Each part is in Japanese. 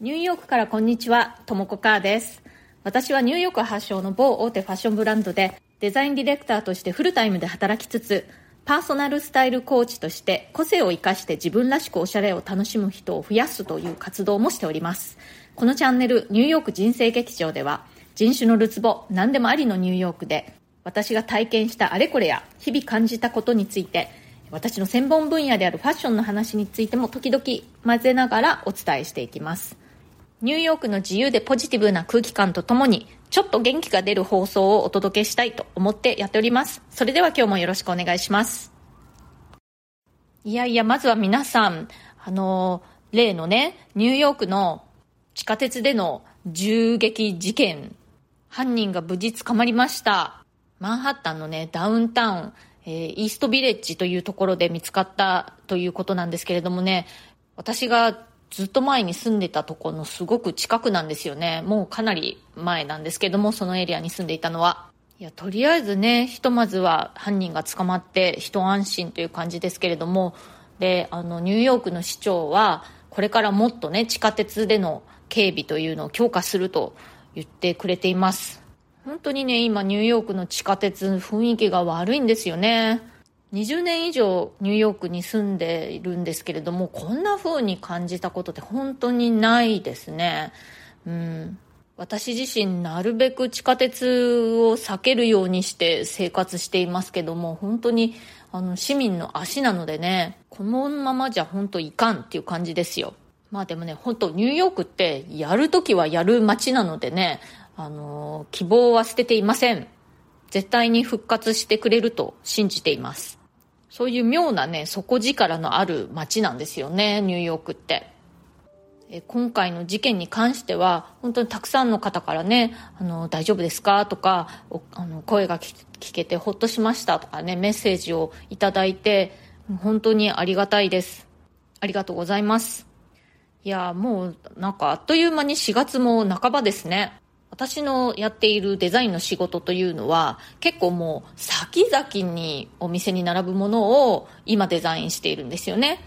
ニューヨークからこんにちは、ともこかーです。私はニューヨーク発祥の某大手ファッションブランドで、デザインディレクターとしてフルタイムで働きつつ、パーソナルスタイルコーチとして個性を生かして自分らしくおしゃれを楽しむ人を増やすという活動もしております。このチャンネル、ニューヨーク人生劇場では、人種のるつぼ、何でもありのニューヨークで、私が体験したあれこれや日々感じたことについて、私の専門分野であるファッションの話についても時々混ぜながらお伝えしていきます。ニューヨークの自由でポジティブな空気感とともに、ちょっと元気が出る放送をお届けしたいと思ってやっております。それでは今日もよろしくお願いします。いやいや、まずは皆さん、あの、例のね、ニューヨークの地下鉄での銃撃事件、犯人が無事捕まりました。マンハッタンのね、ダウンタウン、えー、イーストビレッジというところで見つかったということなんですけれどもね、私がずっと前に住んでたとこのすごく近くなんですよね。もうかなり前なんですけども、そのエリアに住んでいたのは。いや、とりあえずね、ひとまずは犯人が捕まって一安心という感じですけれども、で、あの、ニューヨークの市長は、これからもっとね、地下鉄での警備というのを強化すると言ってくれています。本当にね、今ニューヨークの地下鉄雰囲気が悪いんですよね。20年以上ニューヨークに住んでいるんですけれどもこんな風に感じたことって本当にないですね。うん。私自身なるべく地下鉄を避けるようにして生活していますけども本当にあの市民の足なのでねこのままじゃ本当いかんっていう感じですよ。まあでもね本当ニューヨークってやるときはやる街なのでねあの希望は捨てていません。絶対に復活してくれると信じています。そういう妙なね、底力のある街なんですよね、ニューヨークって。え今回の事件に関しては、本当にたくさんの方からね、あの、大丈夫ですか？とか、あの、声が聞けてほっとしましたとかね、メッセージをいただいて、本当にありがたいです。ありがとうございます。いや、もう、なんかあっという間に4月も半ばですね。私のやっているデザインの仕事というのは結構もう先々にお店に並ぶものを今デザインしているんですよね。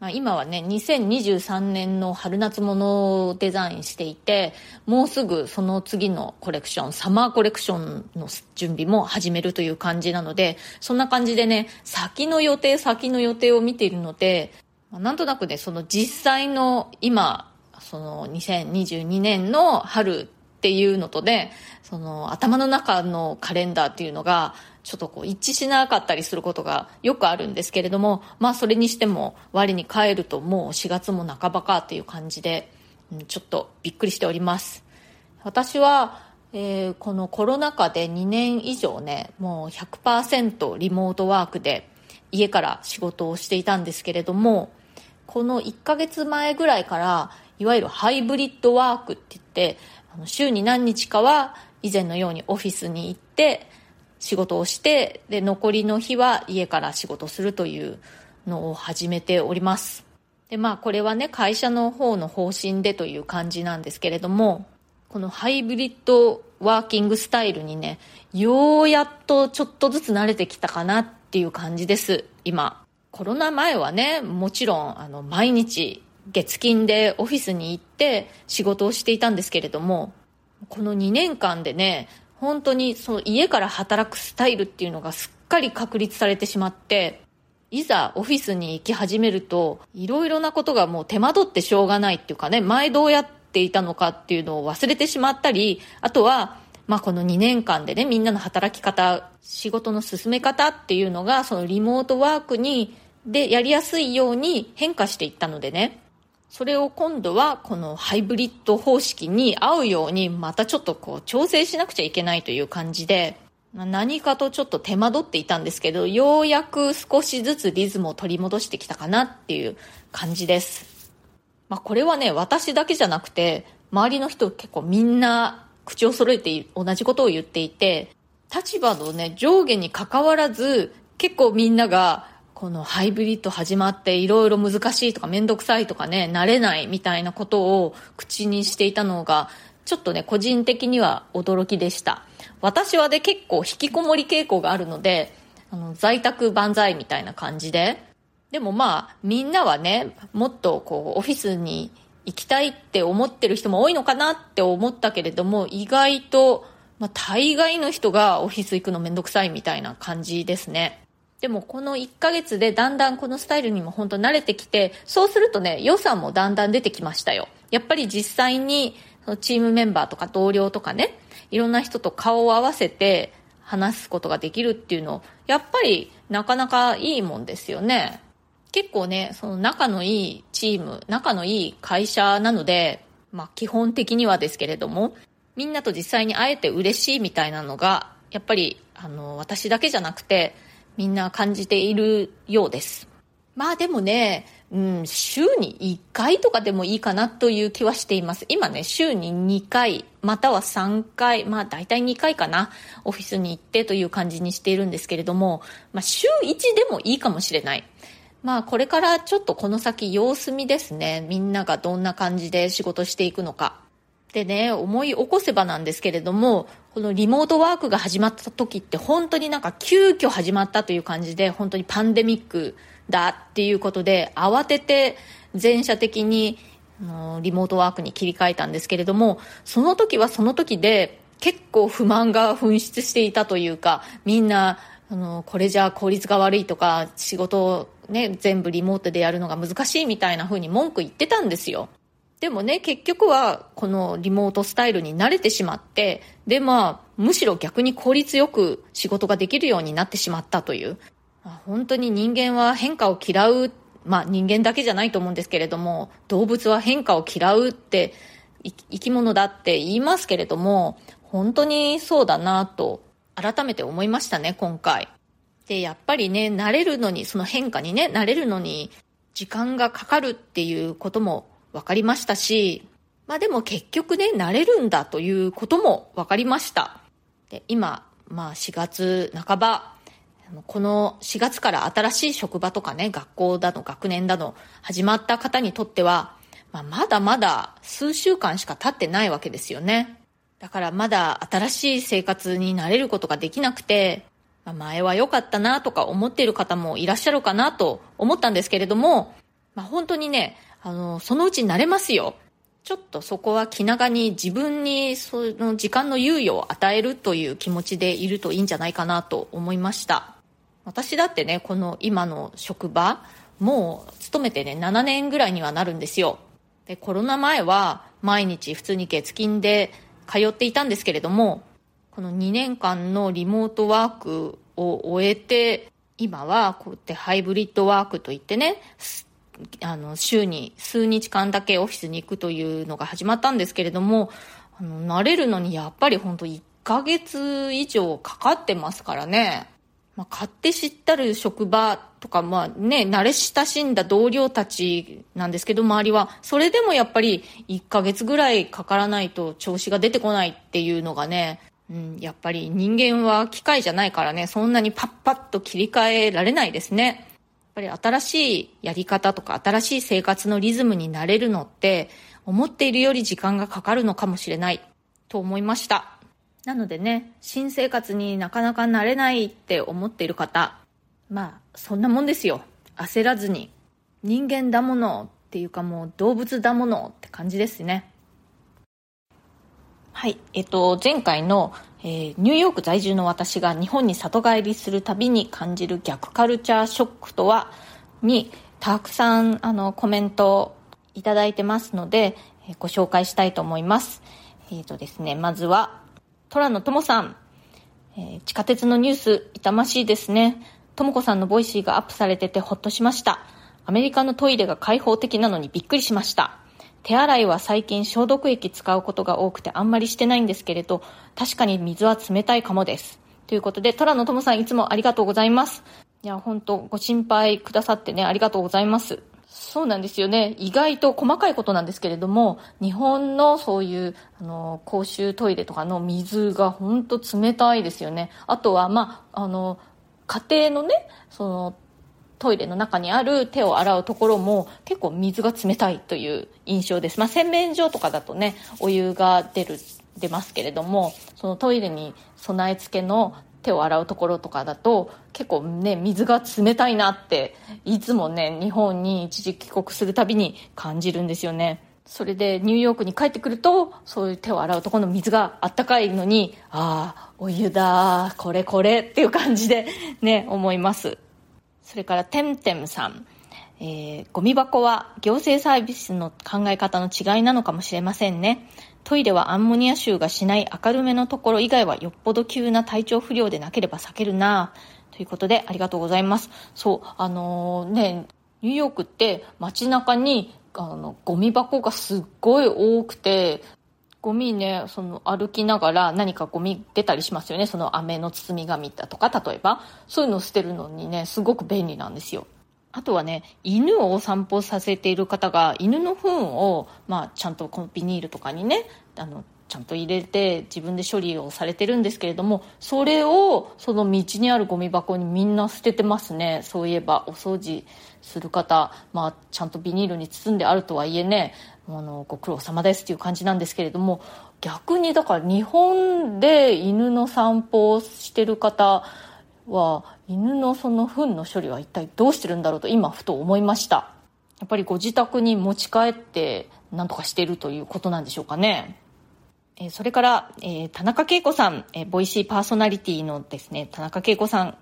まあ、今はね、2023年の春夏物をデザインしていて、もうすぐその次のコレクション、サマーコレクションの準備も始めるという感じなので、そんな感じでね、先の予定、先の予定を見ているので、なんとなくね、その実際の今、その2022年の春っていうのとね、その頭の中のカレンダーっていうのが、ちょっとこう一致しなかったりすることがよくあるんですけれども、まあそれにしても我に返るともう4月も半ばかっていう感じで、ちょっとびっくりしております。私は、えー、このコロナ禍で2年以上ね、もう100%リモートワークで家から仕事をしていたんですけれども、この1ヶ月前ぐらいから、いわゆるハイブリッドワークって言って、あの週に何日かは以前のようにオフィスに行って仕事をしてで残りの日は家から仕事するというのを始めております。でまあこれはね会社の方の方針でという感じなんですけれどもこのハイブリッドワーキングスタイルにねようやっとちょっとずつ慣れてきたかなっていう感じです今。コロナ前はねもちろんあの毎日月金でオフィスに行って仕事をしていたんですけれども、この2年間でね、本当にその家から働くスタイルっていうのがすっかり確立されてしまって、いざオフィスに行き始めると、いろいろなことがもう手間取ってしょうがないっていうかね、前どうやっていたのかっていうのを忘れてしまったり、あとは、まあこの2年間でね、みんなの働き方、仕事の進め方っていうのが、そのリモートワークに、でやりやすいように変化していったのでね、それを今度はこのハイブリッド方式に合うようにまたちょっとこう調整しなくちゃいけないという感じで、何かとちょっと手間取っていたんですけど、ようやく少しずつリズムを取り戻してきたかなっていう感じです。まあこれはね、私だけじゃなくて、周りの人結構みんな口を揃えて同じことを言っていて、立場のね、上下に関わらず、結構みんながこのハイブリッド始まっていろいろ難しいとかめんどくさいとかね、慣れないみたいなことを口にしていたのが、ちょっとね、個人的には驚きでした。私はね、結構引きこもり傾向があるので、あの、在宅万歳みたいな感じで。でもまあ、みんなはね、もっとこう、オフィスに行きたいって思ってる人も多いのかなって思ったけれども、意外と、まあ、大概の人がオフィス行くのめんどくさいみたいな感じですね。でもこの1ヶ月でだんだんこのスタイルにも本当慣れてきて、そうするとね、予算もだんだん出てきましたよ。やっぱり実際にチームメンバーとか同僚とかね、いろんな人と顔を合わせて話すことができるっていうの、やっぱりなかなかいいもんですよね。結構ね、その仲のいいチーム、仲のいい会社なので、まあ基本的にはですけれども、みんなと実際に会えて嬉しいみたいなのが、やっぱり、あの、私だけじゃなくて、みんな感じているようです。まあでもね、うん、週に1回とかでもいいかなという気はしています。今ね、週に2回、または3回、まあ大体2回かな、オフィスに行ってという感じにしているんですけれども、まあ週1でもいいかもしれない。まあこれからちょっとこの先様子見ですね。みんながどんな感じで仕事していくのか。でね、思い起こせばなんですけれども、このリモートワークが始まった時って本当になんか急遽始まったという感じで、本当にパンデミックだっていうことで、慌てて全社的にリモートワークに切り替えたんですけれども、その時はその時で結構不満が噴出していたというか、みんな、あの、これじゃ効率が悪いとか、仕事をね、全部リモートでやるのが難しいみたいな風に文句言ってたんですよ。でもね、結局はこのリモートスタイルに慣れてしまって、でまあ、むしろ逆に効率よく仕事ができるようになってしまったという。本当に人間は変化を嫌う、まあ人間だけじゃないと思うんですけれども、動物は変化を嫌うって生き物だって言いますけれども、本当にそうだなと改めて思いましたね、今回。で、やっぱりね、慣れるのに、その変化にね、慣れるのに時間がかかるっていうことも分かりましたし、まあでも結局ね、慣れるんだということも分かりました。で今、まあ4月半ば、この4月から新しい職場とかね、学校だの学年だの始まった方にとっては、まあ、まだまだ数週間しか経ってないわけですよね。だからまだ新しい生活になれることができなくて、まあ、前は良かったなとか思っている方もいらっしゃるかなと思ったんですけれども、まあ、本当にね、あの、そのうちになれますよ。ちょっとそこは気長に自分にその時間の猶予を与えるという気持ちでいるといいんじゃないかなと思いました。私だってね、この今の職場、もう勤めてね、7年ぐらいにはなるんですよ。で、コロナ前は毎日普通に月金で通っていたんですけれども、この2年間のリモートワークを終えて、今はこうやってハイブリッドワークといってね、あの、週に数日間だけオフィスに行くというのが始まったんですけれども、あの、慣れるのにやっぱり本当1ヶ月以上かかってますからね。まあ、買って知ったる職場とか、まあね、慣れ親しんだ同僚たちなんですけど、周りは、それでもやっぱり1ヶ月ぐらいかからないと調子が出てこないっていうのがね、うん、やっぱり人間は機械じゃないからね、そんなにパッパッと切り替えられないですね。ぱり新しいやり方とか新しい生活のリズムになれるのって思っているより時間がかかるのかもしれないと思いました。なのでね、新生活になかなか慣れないって思っている方、まあそんなもんですよ。焦らずに。人間だものっていうかもう動物だものって感じですね。はい。えっと、前回のえー、ニューヨーク在住の私が日本に里帰りするたびに感じる逆カルチャーショックとはにたくさんあのコメントをいただいてますので、えー、ご紹介したいと思います。え、ー、とですね、まずは、虎野智さん、え地下鉄のニュース痛ましいですね。智子さんの Voicy がアップされててほっとしました。アメリカのトイレが開放的なのにびっくりしました。手洗いは最近消毒液使うことが多くてあんまりしてないんですけれど、確かに水は冷たいかもです。ということで、虎野友さんいつもありがとうございます。いや、本当ご心配くださってね、ありがとうございます。そうなんですよね。意外と細かいことなんですけれども、日本のそういう、あの、公衆トイレとかの水が本当冷たいですよね。あとは、まあ、あの、家庭のね、その、トイレの中にある手を洗うところも結構水が冷たいという印象です。まあ、洗面所とかだとね、お湯が出る、出ますけれども、そのトイレに備え付けの手を洗うところとかだと結構ね水が冷たいなっていつもね日本に一時帰国するたびに感じるんですよねそれでニューヨークに帰ってくるとそういう手を洗うとこの水があったかいのにああお湯だこれこれっていう感じでね思いますそれからてんてんさんえー、ゴミ箱は行政サービスの考え方の違いなのかもしれませんね。トイレはアンモニア臭がしない明るめのところ以外はよっぽど急な体調不良でなければ避けるなということでありがとうございます。そう、あのー、ね、ニューヨークって街中にあのゴミ箱がすっごい多くて、ゴミね、その歩きながら何かゴミ出たりしますよね。その飴の包み紙だとか、例えば。そういうのを捨てるのにね、すごく便利なんですよ。あとはね、犬をお散歩させている方が、犬の糞を、まあ、ちゃんとこのビニールとかにね、あの、ちゃんと入れて自分で処理をされてるんですけれどもそれをその道にあるゴミ箱にみんな捨ててますねそういえばお掃除する方、まあ、ちゃんとビニールに包んであるとはいえねあのご苦労様ですっていう感じなんですけれども逆にだから日本で犬の散歩をしてる方は犬のその糞の処理は一体どうしてるんだろうと今ふと思いました。やっぱりご自宅に持ち帰って何とかしてるということなんでしょうかね。えそれから、えー、田中恵子さん、えー、ボイシーパーソナリティのですね、田中恵子さん、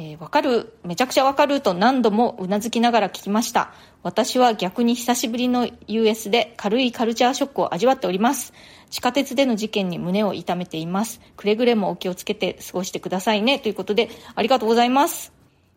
えー、わかる、めちゃくちゃわかると何度もうなずきながら聞きました。私は逆に久しぶりの US で軽いカルチャーショックを味わっております。地下鉄での事件に胸を痛めています。くれぐれもお気をつけて過ごしてくださいね。ということで、ありがとうございます。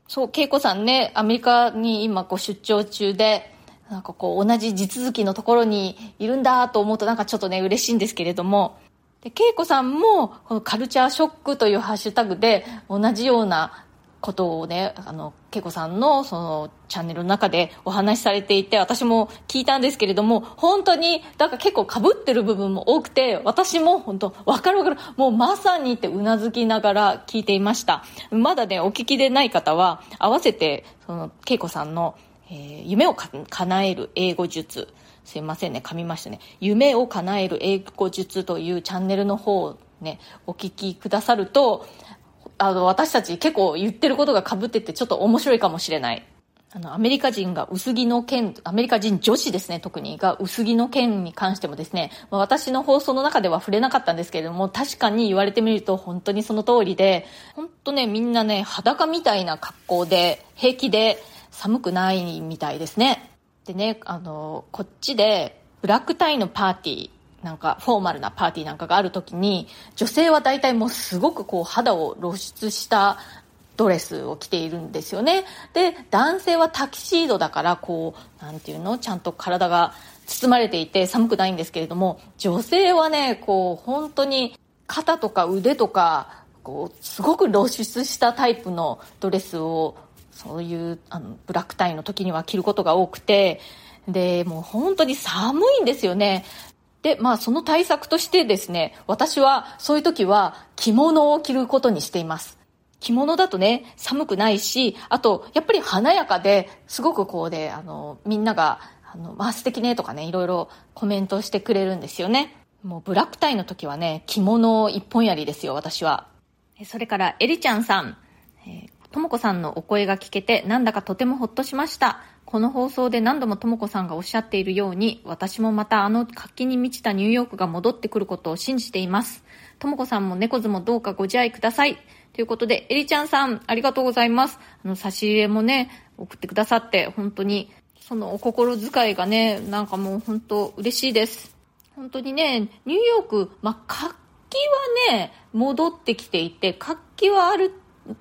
そう、恵子さんね、アメリカに今ご出張中で、なんかこう同じ地続きのところにいるんだと思うとなんかちょっとね嬉しいんですけれども、で、恵子さんもこのカルチャーショックというハッシュタグで同じようなことをね、あの、恵子さんのそのチャンネルの中でお話しされていて、私も聞いたんですけれども、本当に、だから結構被ってる部分も多くて、私も本当、わかるわかる、もうまさにってうなずきながら聞いていました。まだね、お聞きでない方は、合わせて、その、恵子さんのえー、夢をか叶える英語術。すいませんね、噛みましたね。夢を叶える英語術というチャンネルの方をね、お聞きくださると、あの、私たち結構言ってることが被っててちょっと面白いかもしれない。あの、アメリカ人が薄着の件、アメリカ人女子ですね、特に、が薄着の件に関してもですね、ま、私の放送の中では触れなかったんですけれども、確かに言われてみると本当にその通りで、本当ね、みんなね、裸みたいな格好で、平気で、寒くないみたいですね。でね、あの、こっちでブラックタイのパーティー、なんかフォーマルなパーティーなんかがある時に、女性は大体もうすごくこう肌を露出したドレスを着ているんですよね。で、男性はタキシードだから、こう、なんていうの？ちゃんと体が包まれていて寒くないんですけれども、女性はね、こう、本当に肩とか腕とか、こう、すごく露出したタイプのドレスをそういうあのブラックタイの時には着ることが多くてでもう本当に寒いんですよねでまあその対策としてですね私はそういう時は着物を着ることにしています。着物だとね寒くないしあとやっぱり華やかですごくこうであのみんながあの、まあ、素敵ねとかねいろいろコメントしてくれるんですよね。もうブラックタイの時はね着物一本やりですよ私は。それからエリちゃんさん、えーともこさんのお声が聞けてなんだかとてもほっとしました。この放送で何度もともこさんがおっしゃっているように、私もまたあの活気に満ちたニューヨークが戻ってくることを信じています。ともこさんも猫図もどうかご自愛ください。ということで、えりちゃんさん、ありがとうございます。あの、差し入れもね、送ってくださって、本当に、そのお心遣いがね、なんかもう本当嬉しいです。本当にね、ニューヨーク、まあ、活気はね、戻ってきていて、活気はある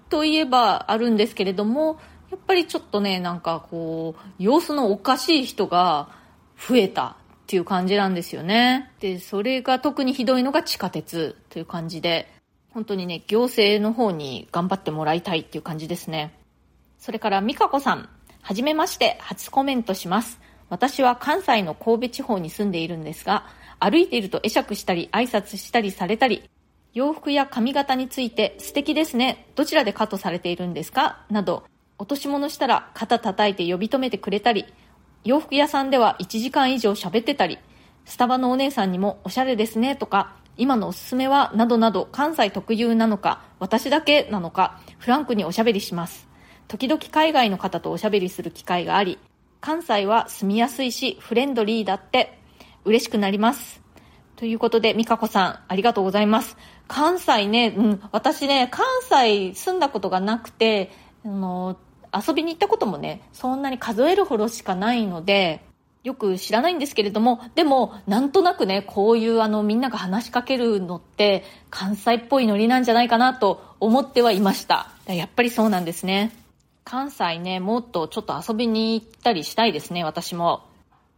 といえばあるんですけれども、やっぱりちょっとね、なんかこう、様子のおかしい人が増えたっていう感じなんですよね。で、それが特にひどいのが地下鉄という感じで、本当にね、行政の方に頑張ってもらいたいっていう感じですね。それから、美香子さん。はじめまして、初コメントします。私は関西の神戸地方に住んでいるんですが、歩いていると会釈したり挨拶したりされたり、洋服や髪型について素敵ですね。どちらでカットされているんですか？など、落とし物したら肩叩いて呼び止めてくれたり、洋服屋さんでは1時間以上喋ってたり、スタバのお姉さんにもおしゃれですねとか、今のおすすめはなどなど関西特有なのか、私だけなのか、フランクにおしゃべりします。時々海外の方とおしゃべりする機会があり、関西は住みやすいしフレンドリーだって、嬉しくなります。ということで、美香子さん、ありがとうございます。関西ね、うん、私ね、関西住んだことがなくて、あの、遊びに行ったこともね、そんなに数えるほどしかないので、よく知らないんですけれども、でも、なんとなくね、こういうあの、みんなが話しかけるのって、関西っぽいノリなんじゃないかなと思ってはいました。やっぱりそうなんですね。関西ね、もっとちょっと遊びに行ったりしたいですね、私も。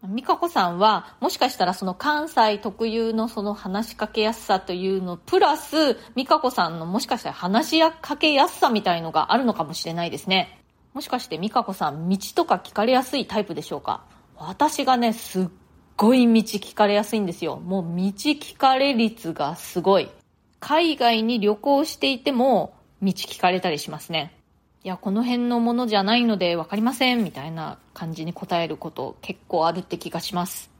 美香子さんは、もしかしたらその関西特有のその話しかけやすさというの、プラス、美香子さんのもしかしたら話しかけやすさみたいのがあるのかもしれないですね。もしかして美香子さん、道とか聞かれやすいタイプでしょうか？私がね、すっごい道聞かれやすいんですよ。もう道聞かれ率がすごい。海外に旅行していても、道聞かれたりしますね。いや、この辺のものじゃないので分かりません、みたいな感じに答えること結構あるって気がします。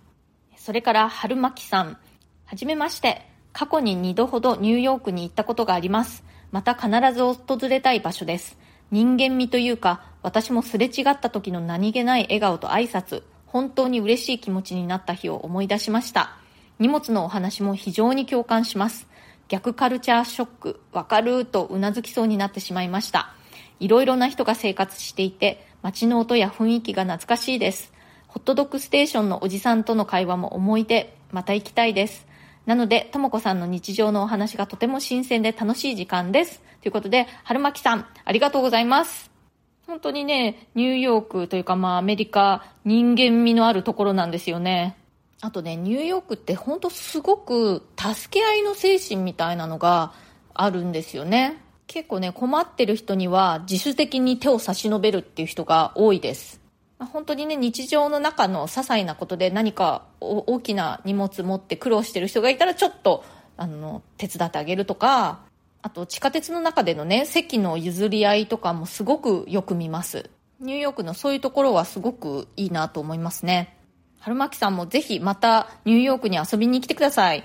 それから、春巻さん。はじめまして。過去に2度ほどニューヨークに行ったことがあります。また必ず訪れたい場所です。人間味というか、私もすれ違った時の何気ない笑顔と挨拶、本当に嬉しい気持ちになった日を思い出しました。荷物のお話も非常に共感します。逆カルチャーショック、わかるとうなずきそうになってしまいました。いろいろな人が生活していて、街の音や雰囲気が懐かしいです。ホットドッグステーションのおじさんとの会話も思い出、また行きたいです。なので、ともこさんの日常のお話がとても新鮮で楽しい時間です。ということで、春巻さん、ありがとうございます。本当にね、ニューヨークというかまあアメリカ、人間味のあるところなんですよね。あとね、ニューヨークって本当すごく助け合いの精神みたいなのがあるんですよね。結構ね、困ってる人には自主的に手を差し伸べるっていう人が多いです。本当にね、日常の中の些細なことで何か大きな荷物持って苦労してる人がいたらちょっと、あの、手伝ってあげるとか、あと地下鉄の中でのね、席の譲り合いとかもすごくよく見ます。ニューヨークのそういうところはすごくいいなと思いますね。春巻さんもぜひまたニューヨークに遊びに来てください。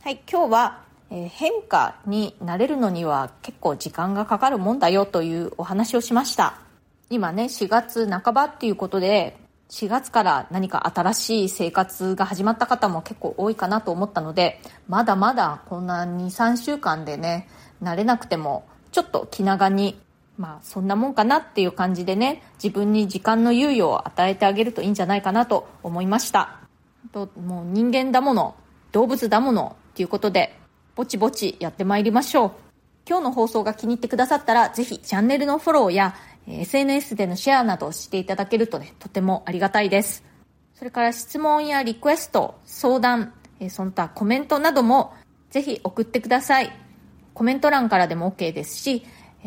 はい、今日はえー、変化になれるのには結構時間がかかるもんだよというお話をしました今ね4月半ばっていうことで4月から何か新しい生活が始まった方も結構多いかなと思ったのでまだまだこんな23週間でね慣れなくてもちょっと気長にまあそんなもんかなっていう感じでね自分に時間の猶予を与えてあげるといいんじゃないかなと思いましたともう人間だもの動物だものっていうことでぼちぼちやってまいりましょう。今日の放送が気に入ってくださったら、ぜひチャンネルのフォローや、SNS でのシェアなどをしていただけるとね、とてもありがたいです。それから質問やリクエスト、相談、その他コメントなどもぜひ送ってください。コメント欄からでも OK ですし、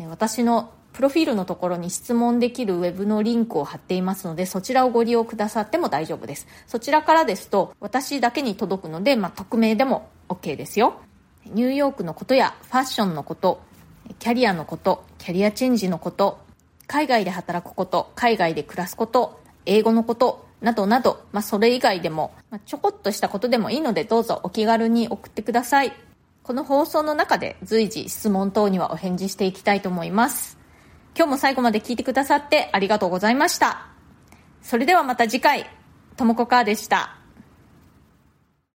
私のプロフィールのところに質問できるウェブのリンクを貼っていますので、そちらをご利用くださっても大丈夫です。そちらからですと、私だけに届くので、まあ、匿名でも OK ですよ。ニューヨークのことやファッションのこと、キャリアのこと、キャリアチェンジのこと、海外で働くこと、海外で暮らすこと、英語のこと、などなど、まあ、それ以外でも、まあ、ちょこっとしたことでもいいのでどうぞお気軽に送ってください。この放送の中で随時質問等にはお返事していきたいと思います。今日も最後まで聞いてくださってありがとうございました。それではまた次回、ともこかーでした。